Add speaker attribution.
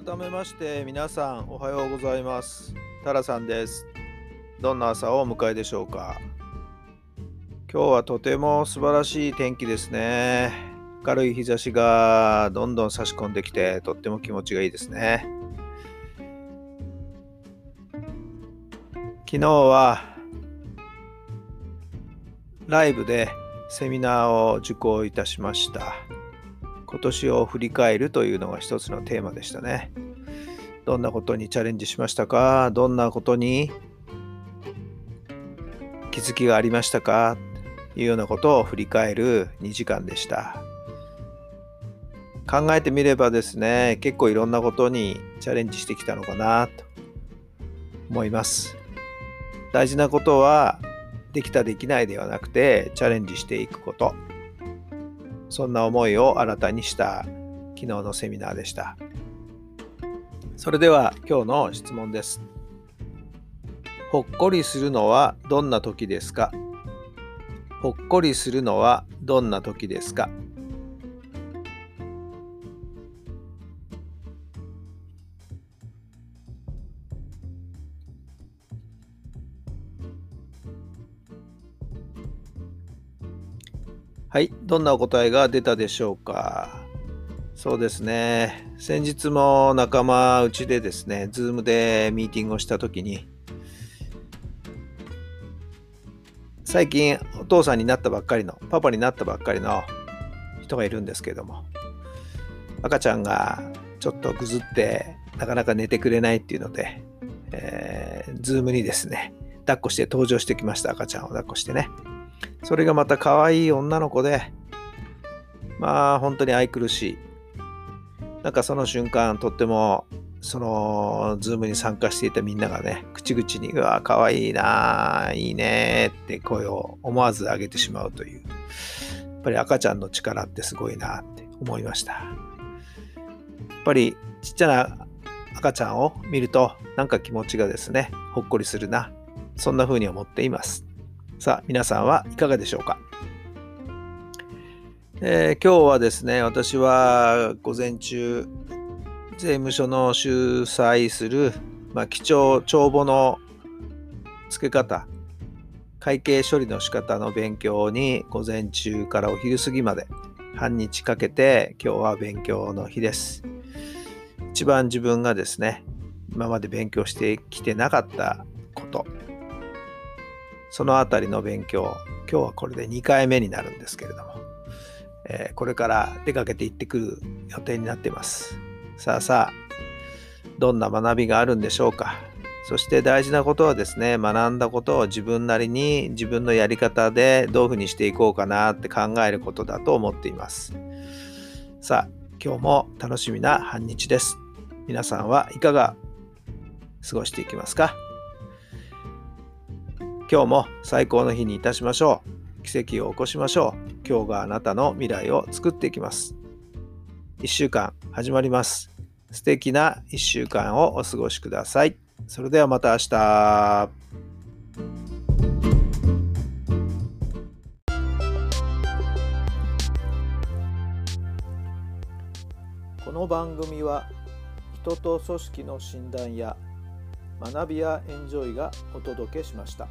Speaker 1: 改めまして皆さんおはようございます。タラさんです。どんな朝をお迎えでしょうか。今日はとても素晴らしい天気ですね。明るい日差しがどんどん差し込んできてとっても気持ちがいいですね。昨日はライブでセミナーを受講いたしました。今年を振り返るというのが一つのテーマでしたね。どんなことにチャレンジしましたか？どんなことに気づきがありましたか？というようなことを振り返る2時間でした。考えてみればですね、結構いろんなことにチャレンジしてきたのかなと思います。大事なことはできたできないではなくてチャレンジしていくこと。そんな思いを新たにした昨日のセミナーでした。それでは今日の質問です。ほっこりするのはどんな時ですか？ほっこりするのはどんな時ですか？はい、どんなお答えが出たでしょうか？そうですね。先日も仲間うちでですね、ズームでミーティングをしたときに、最近お父さんになったばっかりの、パパになったばっかりの人がいるんですけども、赤ちゃんがちょっとぐずって、なかなか寝てくれないっていうので、えー、ズームにですね、抱っこして登場してきました、赤ちゃんを抱っこしてね。それがまた可愛い女の子で、まあ本当に愛くるしい。なんかその瞬間、とっても、その、ズームに参加していたみんながね、口々に、うわ、可愛いな、いいねって声を思わず上げてしまうという。やっぱり赤ちゃんの力ってすごいなって思いました。やっぱりちっちゃな赤ちゃんを見ると、なんか気持ちがですね、ほっこりするな。そんな風に思っています。さあ、皆さんはいかがでしょうか、えー、今日はですね、私は午前中、税務署の主催する、まあ、記帳、帳簿の付け方、会計処理の仕方の勉強に午前中からお昼過ぎまで半日かけて今日は勉強の日です。一番自分がですね、今まで勉強してきてなかったこと、そのあたりの勉強、今日はこれで2回目になるんですけれども、えー、これから出かけて行ってくる予定になっています。さあさあ、どんな学びがあるんでしょうか。そして大事なことはですね、学んだことを自分なりに自分のやり方でどういうふうにしていこうかなって考えることだと思っています。さあ、今日も楽しみな半日です。皆さんはいかが過ごしていきますか？今日も最高の日にいたしましょう。奇跡を起こしましょう。今日があなたの未来を作っていきます。1週間始まります。素敵な1週間をお過ごしください。それではまた明日。この番組は人と組織の診断や学びやエンジョイがお届けしました。